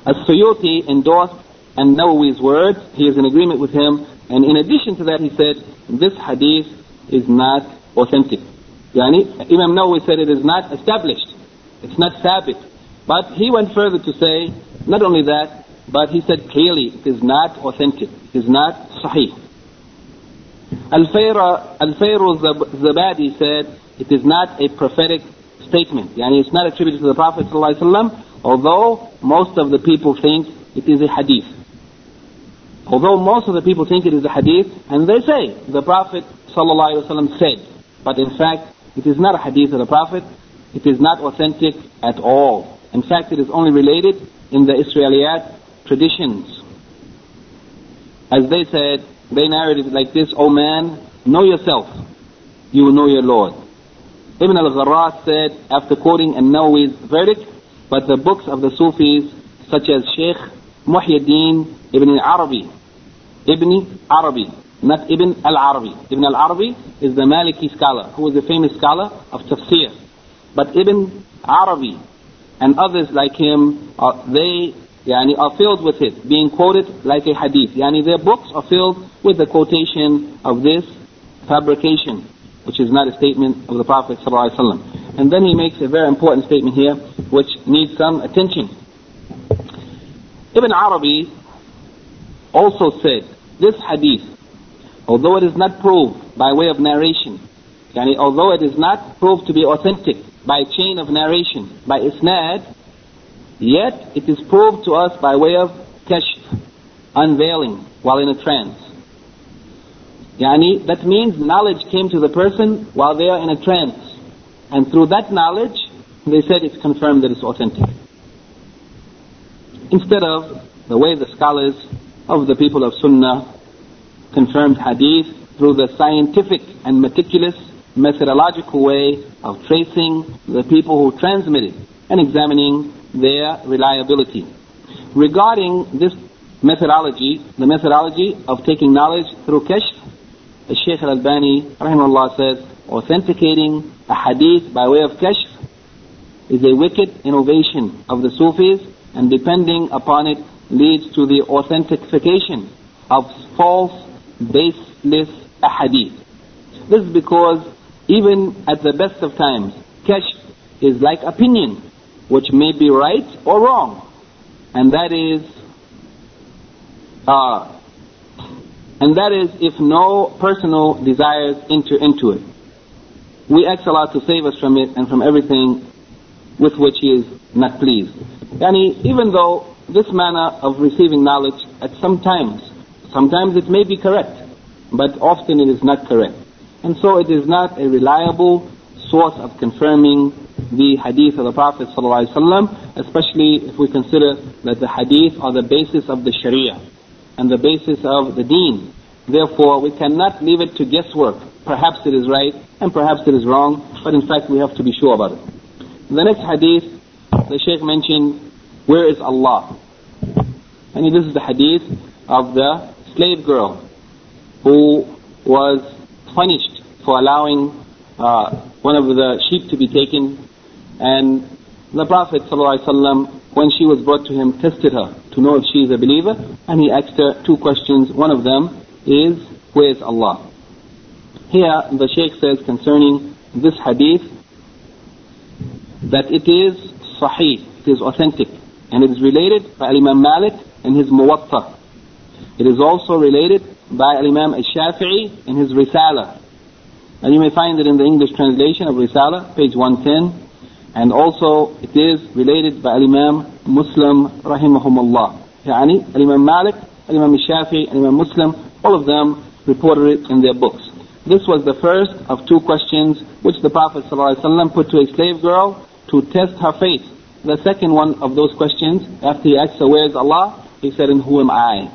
A: As-Suyuti endorsed and Nawawi's words, he is in agreement with him, and in addition to that he said, this hadith is not authentic. Yani, Imam Nawawi said it is not established. It's not sabit. But he went further to say, not only that, but he said clearly it is not authentic. It is not sahih. Al-Fayr Zabadi said, it is not a prophetic statement. Yani it's not attributed to the Prophet ﷺ, although most of the people think it is a hadith. Although most of the people think it is a hadith, and they say the Prophet ﷺ said, but in fact it is not a hadith of the Prophet it is not authentic at all. In fact, it is only related in the Israeliyat traditions. As they said, they narrated it like this, O man, know yourself, you will know your Lord. Ibn al-Gharras said, after quoting an-Nawawi's verdict, but the books of the Sufis, such as Sheikh Muhyiddin Ibn Arabi, Ibn Arabi, not Ibn al-Arabi. Ibn al-Arabi is the Maliki scholar, who was a famous scholar of tafsir. But Ibn Arabi and others like him, are, they yani, are filled with it, being quoted like a hadith. Yani their books are filled with the quotation of this fabrication, which is not a statement of the Prophet. And then he makes a very important statement here, which needs some attention. Ibn Arabi also said, this hadith, although it is not proved by way of narration, yani although it is not proved to be authentic by chain of narration, by isnad, Yet it is proved to us by way of kashf, unveiling while in a trance. Yani, that means knowledge came to the person while they are in a trance. And through that knowledge, they said it's confirmed that it's authentic. Instead of the way the scholars of the people of Sunnah confirmed hadith through the scientific and meticulous methodological way of tracing the people who transmitted and examining their reliability. Regarding this methodology, the methodology of taking knowledge through kashf, Sheikh al-Albani rahimahullah says, authenticating a hadith by way of kashf is a wicked innovation of the Sufis and depending upon it leads to the authentication of false, baseless hadith. This is because even at the best of times, kashf is like opinion which may be right or wrong. And that is, uh, and that is if no personal desires enter into it. We ask Allah to save us from it and from everything with which He is not pleased. Yani, even though this manner of receiving knowledge at some times, sometimes it may be correct, but often it is not correct. And so it is not a reliable source of confirming the hadith of the Prophet ﷺ, especially if we consider that the hadith are the basis of the sharia and the basis of the deen. Therefore, we cannot leave it to guesswork. Perhaps it is right and perhaps it is wrong, but in fact we have to be sure about it. The next hadith, the Shaykh mentioned, where is Allah? And this is the hadith of the slave girl who was punished for allowing uh, one of the sheep to be taken and the Prophet ﷺ, when she was brought to him, tested her to know if she is a believer, and he asked her two questions. One of them is, where is Allah? Here, the Shaykh says concerning this hadith, that it is sahih, it is authentic, and it is related by Imam Malik in his Muwatta. It is also related by Imam al-Shafi'i in his Risala. And you may find it in the English translation of Risala, page 110, and also it is related by Imam Muslim rahimahumullah. Yani Imam Malik, Imam Shafi, Imam Muslim, all of them reported it in their books. This was the first of two questions which the Prophet ﷺ put to a slave girl to test her faith. The second one of those questions, after he asked her, where is Allah? He said, and who am I?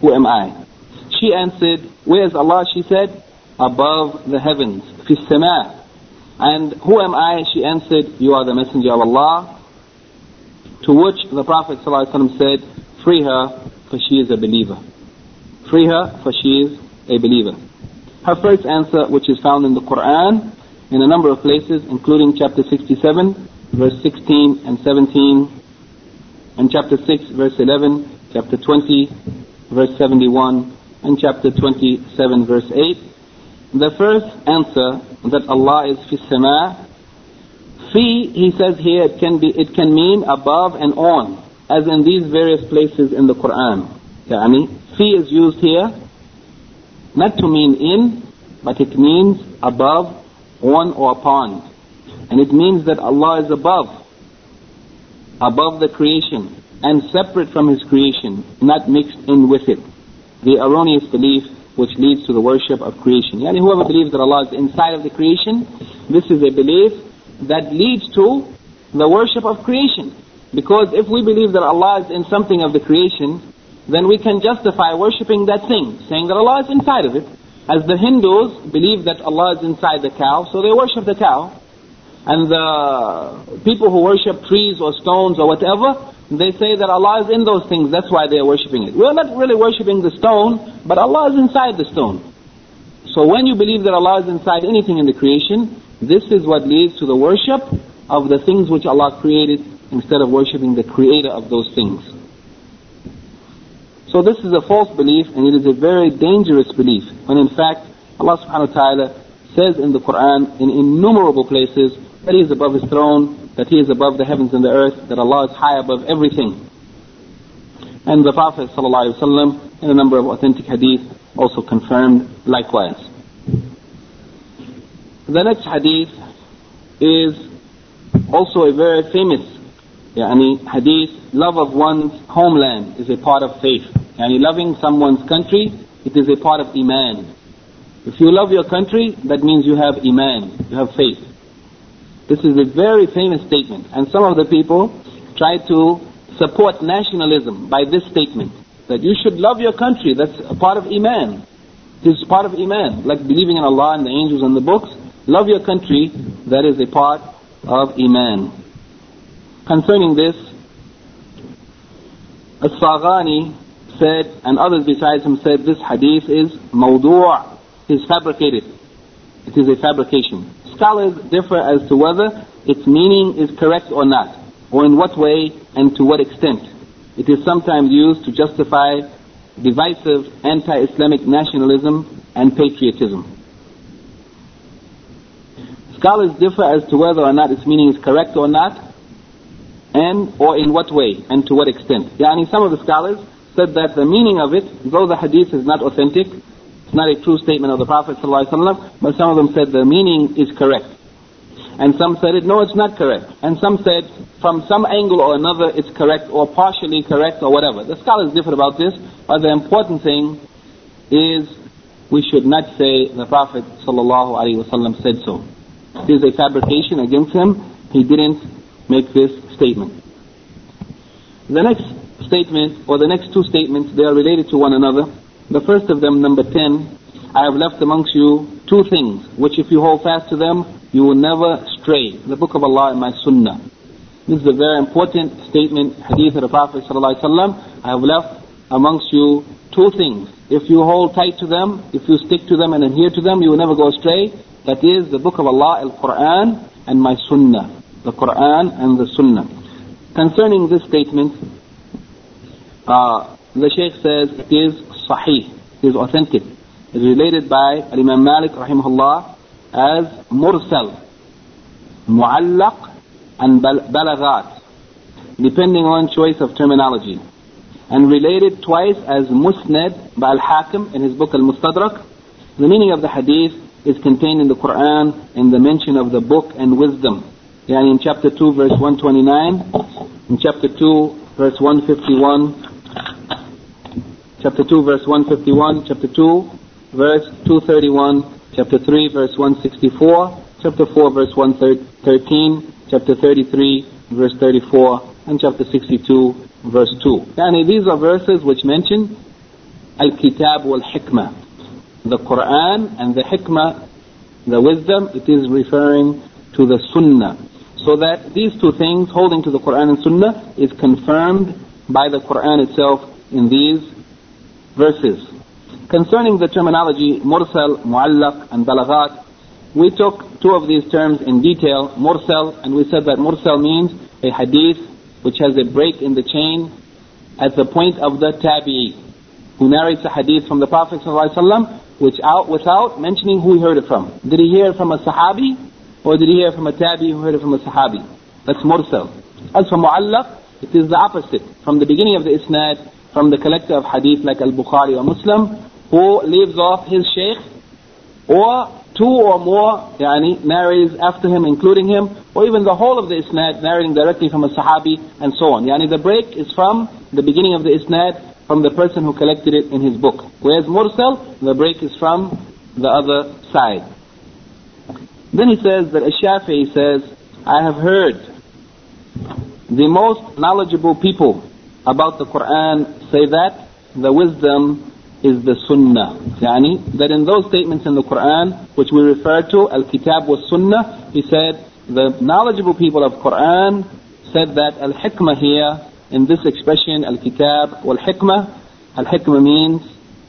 A: Who am I? She answered, where is Allah? She said, above the heavens, fi sama, and who am I? She answered, You are the messenger of Allah. To which the Prophet ﷺ said, Free her, for she is a believer. Free her, for she is a believer. Her first answer, which is found in the Quran, in a number of places, including chapter 67, verse 16 and 17, and chapter 6, verse 11, chapter 20, verse 71, and chapter 27, verse 8. The first answer that Allah is fi sama. Fi, he says here, it can be, it can mean above and on, as in these various places in the Quran. Yani, fi is used here, not to mean in, but it means above, on or upon. And it means that Allah is above, above the creation, and separate from His creation, not mixed in with it. The erroneous belief which leads to the worship of creation. Yani whoever believes that Allah is inside of the creation, this is a belief that leads to the worship of creation. Because if we believe that Allah is in something of the creation, then we can justify worshipping that thing, saying that Allah is inside of it. As the Hindus believe that Allah is inside the cow, so they worship the cow. And the people who worship trees or stones or whatever, they say that Allah is in those things, that's why they are worshipping it. We're not really worshipping the stone, but Allah is inside the stone. So when you believe that Allah is inside anything in the creation, this is what leads to the worship of the things which Allah created instead of worshipping the creator of those things. So this is a false belief and it is a very dangerous belief when in fact Allah subhanahu wa ta'ala says in the Quran in innumerable places that He is above His throne, that He is above the heavens and the earth, that Allah is high above everything. And the Prophet ﷺ in a number of authentic hadith also confirmed likewise. The next hadith is also a very famous yani, hadith, love of one's homeland is a part of faith. Yani loving someone's country, it is a part of iman. If you love your country, that means you have iman, you have faith. This is a very famous statement, and some of the people try to support nationalism by this statement that you should love your country. That's a part of iman. It is part of iman, like believing in Allah and the angels and the books. Love your country. That is a part of iman. Concerning this, As-Saghani said, and others besides him said, this hadith is mawdu' is fabricated. It is a fabrication. Scholars differ as to whether its meaning is correct or not, or in what way and to what extent. It is sometimes used to justify divisive anti-Islamic nationalism and patriotism. Scholars differ as to whether or not its meaning is correct or not, and or in what way and to what extent. Yani some of the scholars said that the meaning of it, though the hadith is not authentic, it's not a true statement of the Prophet ﷺ, but some of them said the meaning is correct. And some said it, no, it's not correct. And some said, from some angle or another, it's correct or partially correct or whatever. The scholars differ about this, but the important thing is we should not say the Prophet ﷺ said so. It is a fabrication against him. He didn't make this statement. The next statement, or the next two statements, they are related to one another. The first of them, number 10, I have left amongst you two things, which if you hold fast to them, you will never stray. The book of Allah and my sunnah. This is a very important statement, hadith of the Prophet. I have left amongst you two things. If you hold tight to them, if you stick to them and adhere to them, you will never go astray. That is the book of Allah, Al-Quran, and my sunnah. The Quran and the sunnah. Concerning this statement, uh, the Shaykh says it is sahih, is authentic. It is related by Imam Malik rahimahullah as mursal, muallaq and balaghat, depending on choice of terminology. And related twice as musnad by Al-Hakim in his book Al-Mustadrak. The meaning of the hadith is contained in the Quran in the mention of the book and wisdom. Yani in chapter 2 verse 129, in chapter 2 verse 151, chapter 2 verse 151, chapter 2 verse 231, chapter 3 verse 164, chapter 4 verse 113, chapter 33 verse 34, and chapter 62 verse 2. Yani these are verses which mention Al-Kitab wal-Hikmah. The Quran and the Hikmah, the wisdom, it is referring to the Sunnah. So that these two things, holding to the Quran and Sunnah, is confirmed by the Quran itself in these verses. Concerning the terminology mursal, muallaq, and balaghat, we took two of these terms in detail, mursal, and we said that mursal means a hadith which has a break in the chain at the point of the tabi'i, who narrates a hadith from the Prophet ﷺ, which out, without mentioning who he heard it from. Did he hear it from a sahabi, or did he hear it from a tabi'i who heard it from a sahabi? That's mursal. As for muallaq, it is the opposite. From the beginning of the isnad, from the collector of hadith like Al-Bukhari or Muslim, who leaves off his sheikh, or two or more yani, narrates after him, including him, or even the whole of the isnad narrating directly from a sahabi, and so on. Yani the break is from the beginning of the isnad, from the person who collected it in his book. Whereas mursal, the break is from the other side. Then he says that Ash-Shafi'i says, I have heard the most knowledgeable people about the Quran say that the wisdom is the Sunnah. Yani, that in those statements in the Quran, which we refer to, Al-Kitab was Sunnah, he said, the knowledgeable people of Quran said that Al-Hikmah here, in this expression, Al-Kitab wal-Hikmah, Al-Hikmah means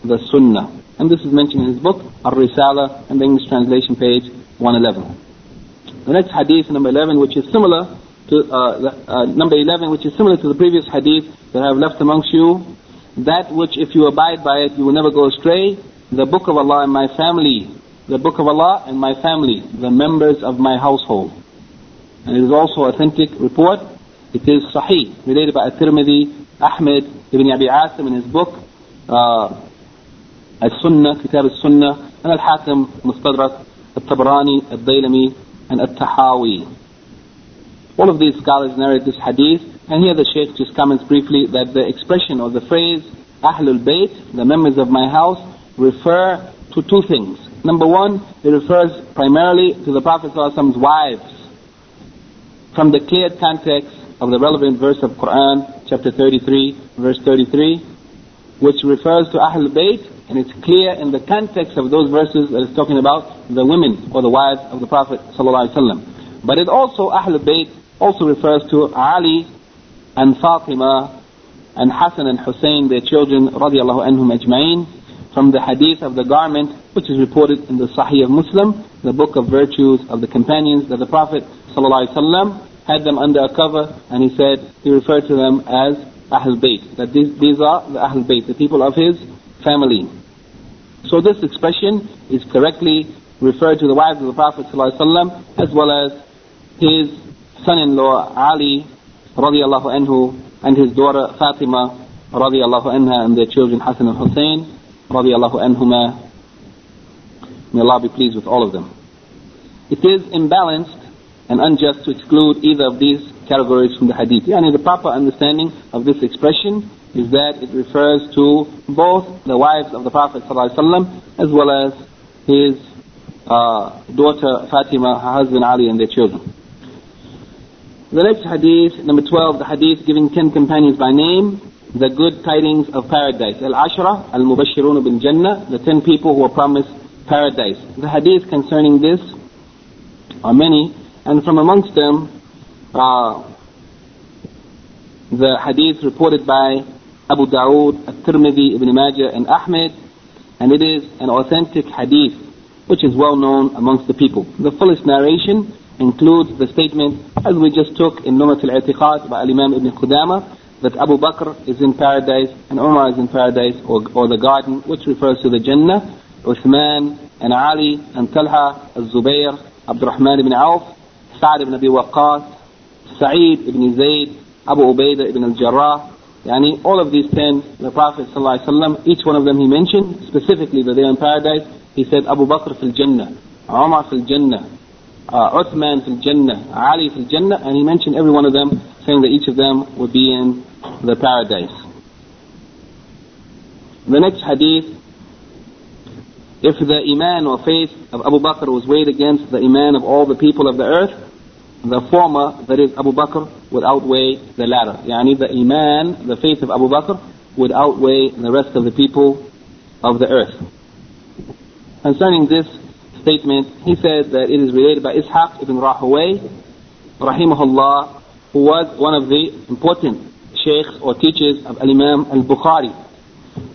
A: the Sunnah. And this is mentioned in his book, Al-Risala, in the English translation, page 111. The next hadith, number 11, which is similar to, uh, uh, number 11, which is similar to the previous hadith that I have left amongst you, that which if you abide by it, you will never go astray, the book of Allah and my family, the book of Allah and my family, the members of my household. And it is also authentic report. It is Sahih, related by At-Tirmidhi, Ahmed ibn Abi Asim in his book, uh, As-Sunnah, and Al-Hakim, Mustadrak, Al-Tabrani, Al-Dailami, and Al-Tahawi. All of these scholars narrate this hadith, and here the Shaykh just comments briefly that the expression or the phrase Ahlul Bayt, the members of my house, refer to two things. Number one, it refers primarily to the Prophet's wives. From the clear context of the relevant verse of Quran, chapter 33, verse 33, which refers to Ahlul Bayt, and it's clear in the context of those verses that it's talking about the women or the wives of the Prophet. But it also, Ahlul Bayt, also refers to Ali and Fatima and Hassan and Hussein, their children, radiallahu anhum ajma'in, from the hadith of the garment, which is reported in the Sahih of Muslim, the book of virtues of the companions that the Prophet ﷺ had them under a cover, and he said, he referred to them as Ahl Bayt, that these, these are the Ahl Bayt, the people of his family. So this expression is correctly referred to the wives of the Prophet ﷺ, as well as his son-in-law Ali radiallahu anhu and his daughter Fatima radiallahu anha and their children Hassan and Hussein radiallahu anhuma. May Allah be pleased with all of them. It is imbalanced and unjust to exclude either of these categories from the hadith. Yani the proper understanding of this expression is that it refers to both the wives of the Prophet ﷺ as well as his uh, daughter Fatima, her husband Ali and their children. The next hadith, number 12, the hadith giving 10 companions by name, the good tidings of paradise. Al-Ashra, Al-Mubashirun bin Jannah, the 10 people who are promised paradise. The hadith concerning this are many, and from amongst them, uh, the hadith reported by Abu Dawood, At-Tirmidhi, Ibn Majah, and Ahmed, and it is an authentic hadith, which is well known amongst the people. The fullest narration includes the statement, as we just took in Lum'at al-I'tiqad by Imam Ibn Qudama, that Abu Bakr is in paradise and Umar is in paradise or, or the garden, which refers to the Jannah, Uthman and Ali and Talha, Al-Zubayr, Abdurrahman ibn Auf, Sa'd ibn Abi Waqqas, Sa'id ibn Zayd, Abu Ubaidah ibn al-Jarrah, Yani all of these ten, the Prophet ﷺ, each one of them he mentioned specifically that they are in paradise. He said Abu Bakr fil Jannah, Umar fil Jannah, uh, Uthman fil Jannah, Ali fil Jannah, and he mentioned every one of them, saying that each of them would be in the paradise. The next hadith, if the iman or faith of Abu Bakr was weighed against the iman of all the people of the earth, the former, that is Abu Bakr, would outweigh the latter. Yani the iman, the faith of Abu Bakr, would outweigh the rest of the people of the earth. Concerning this, statement, he said that it is related by Ishaq ibn Rahaway, rahimahullah, who was one of the important sheikhs or teachers of Al-Imam al-Bukhari.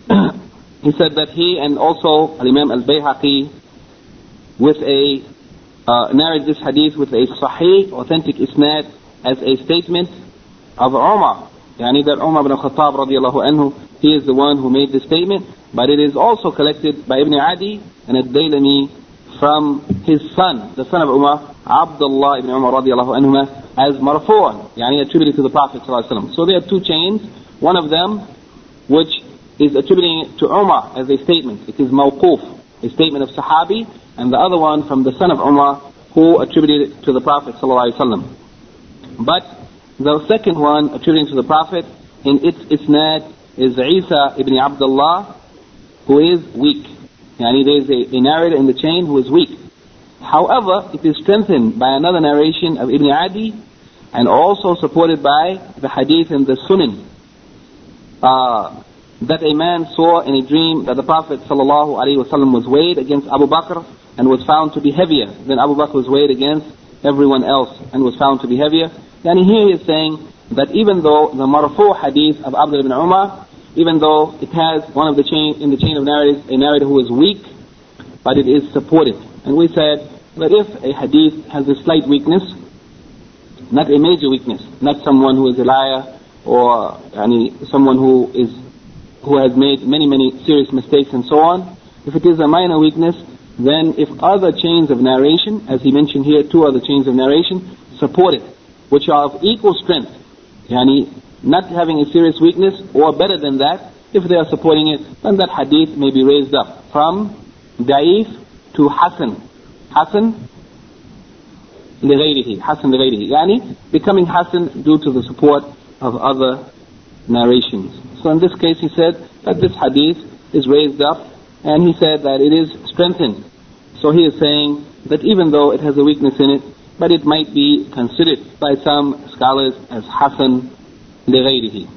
A: he said that he and also Al-Imam al-Bayhaqi with a, uh, narrated this hadith with a sahih, authentic isnad as a statement of Umar. Yani that Umar ibn Khattab radiallahu anhu, he is the one who made this statement, but it is also collected by Ibn Adi and Ad-Dailami from his son, the son of Umar, Abdullah ibn Umar radiallahu anhuma, as marfu'an, yani attributed to the Prophet sallallahu So there are two chains, one of them which is attributing it to Umar as a statement. It is mawquf, a statement of Sahabi, and the other one from the son of Umar who attributed it to the Prophet sallallahu But the second one attributing to the Prophet in its isnad is Isa ibn Abdullah who is weak. Yani there is a, a narrator in the chain who is weak. However, it is strengthened by another narration of Ibn Adi and also supported by the hadith in the Sunan uh, that a man saw in a dream that the Prophet ﷺ was weighed against Abu Bakr and was found to be heavier than Abu Bakr was weighed against everyone else and was found to be heavier. And here he is saying that even though the marfu hadith of Abdullah ibn Umar, even though it has one of the chain, in the chain of narrators, a narrator who is weak, but it is supported. And we said that if a hadith has a slight weakness, not a major weakness, not someone who is a liar or any, someone who is who has made many, many serious mistakes and so on. If it is a minor weakness, then if other chains of narration, as he mentioned here, two other chains of narration, support it, which are of equal strength, yani not having a serious weakness or better than that, if they are supporting it, then that hadith may be raised up from da'if to hasan. Hasan لغيره حسن لغيره يعني becoming hasan due to the support of other narrations. So in this case he said that this hadith is raised up and he said that it is strengthened. So he is saying that even though it has a weakness in it, but it might be considered by some scholars as Hasan لغيره.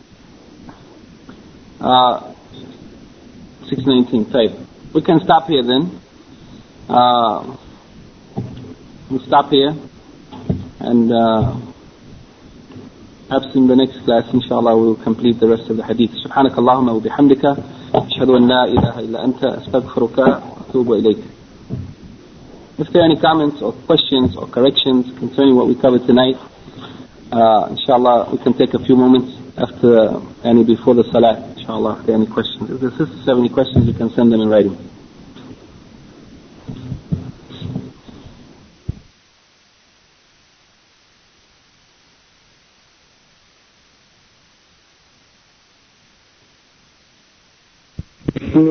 A: Uh, 619, type. We can stop here then. Uh, we'll stop here and uh, perhaps in the next class inshallah we'll complete the rest of the hadith سبحانك اللهم وبحمدك أشهد أن لا إله إلا أنت أستغفرك وأتوب إليك If there are any comments or questions or corrections concerning what we covered tonight, uh, inshallah, we can take a few moments after any before the salah, inshallah, after any questions. If the sisters have any questions, you can send them in writing. Mm-hmm.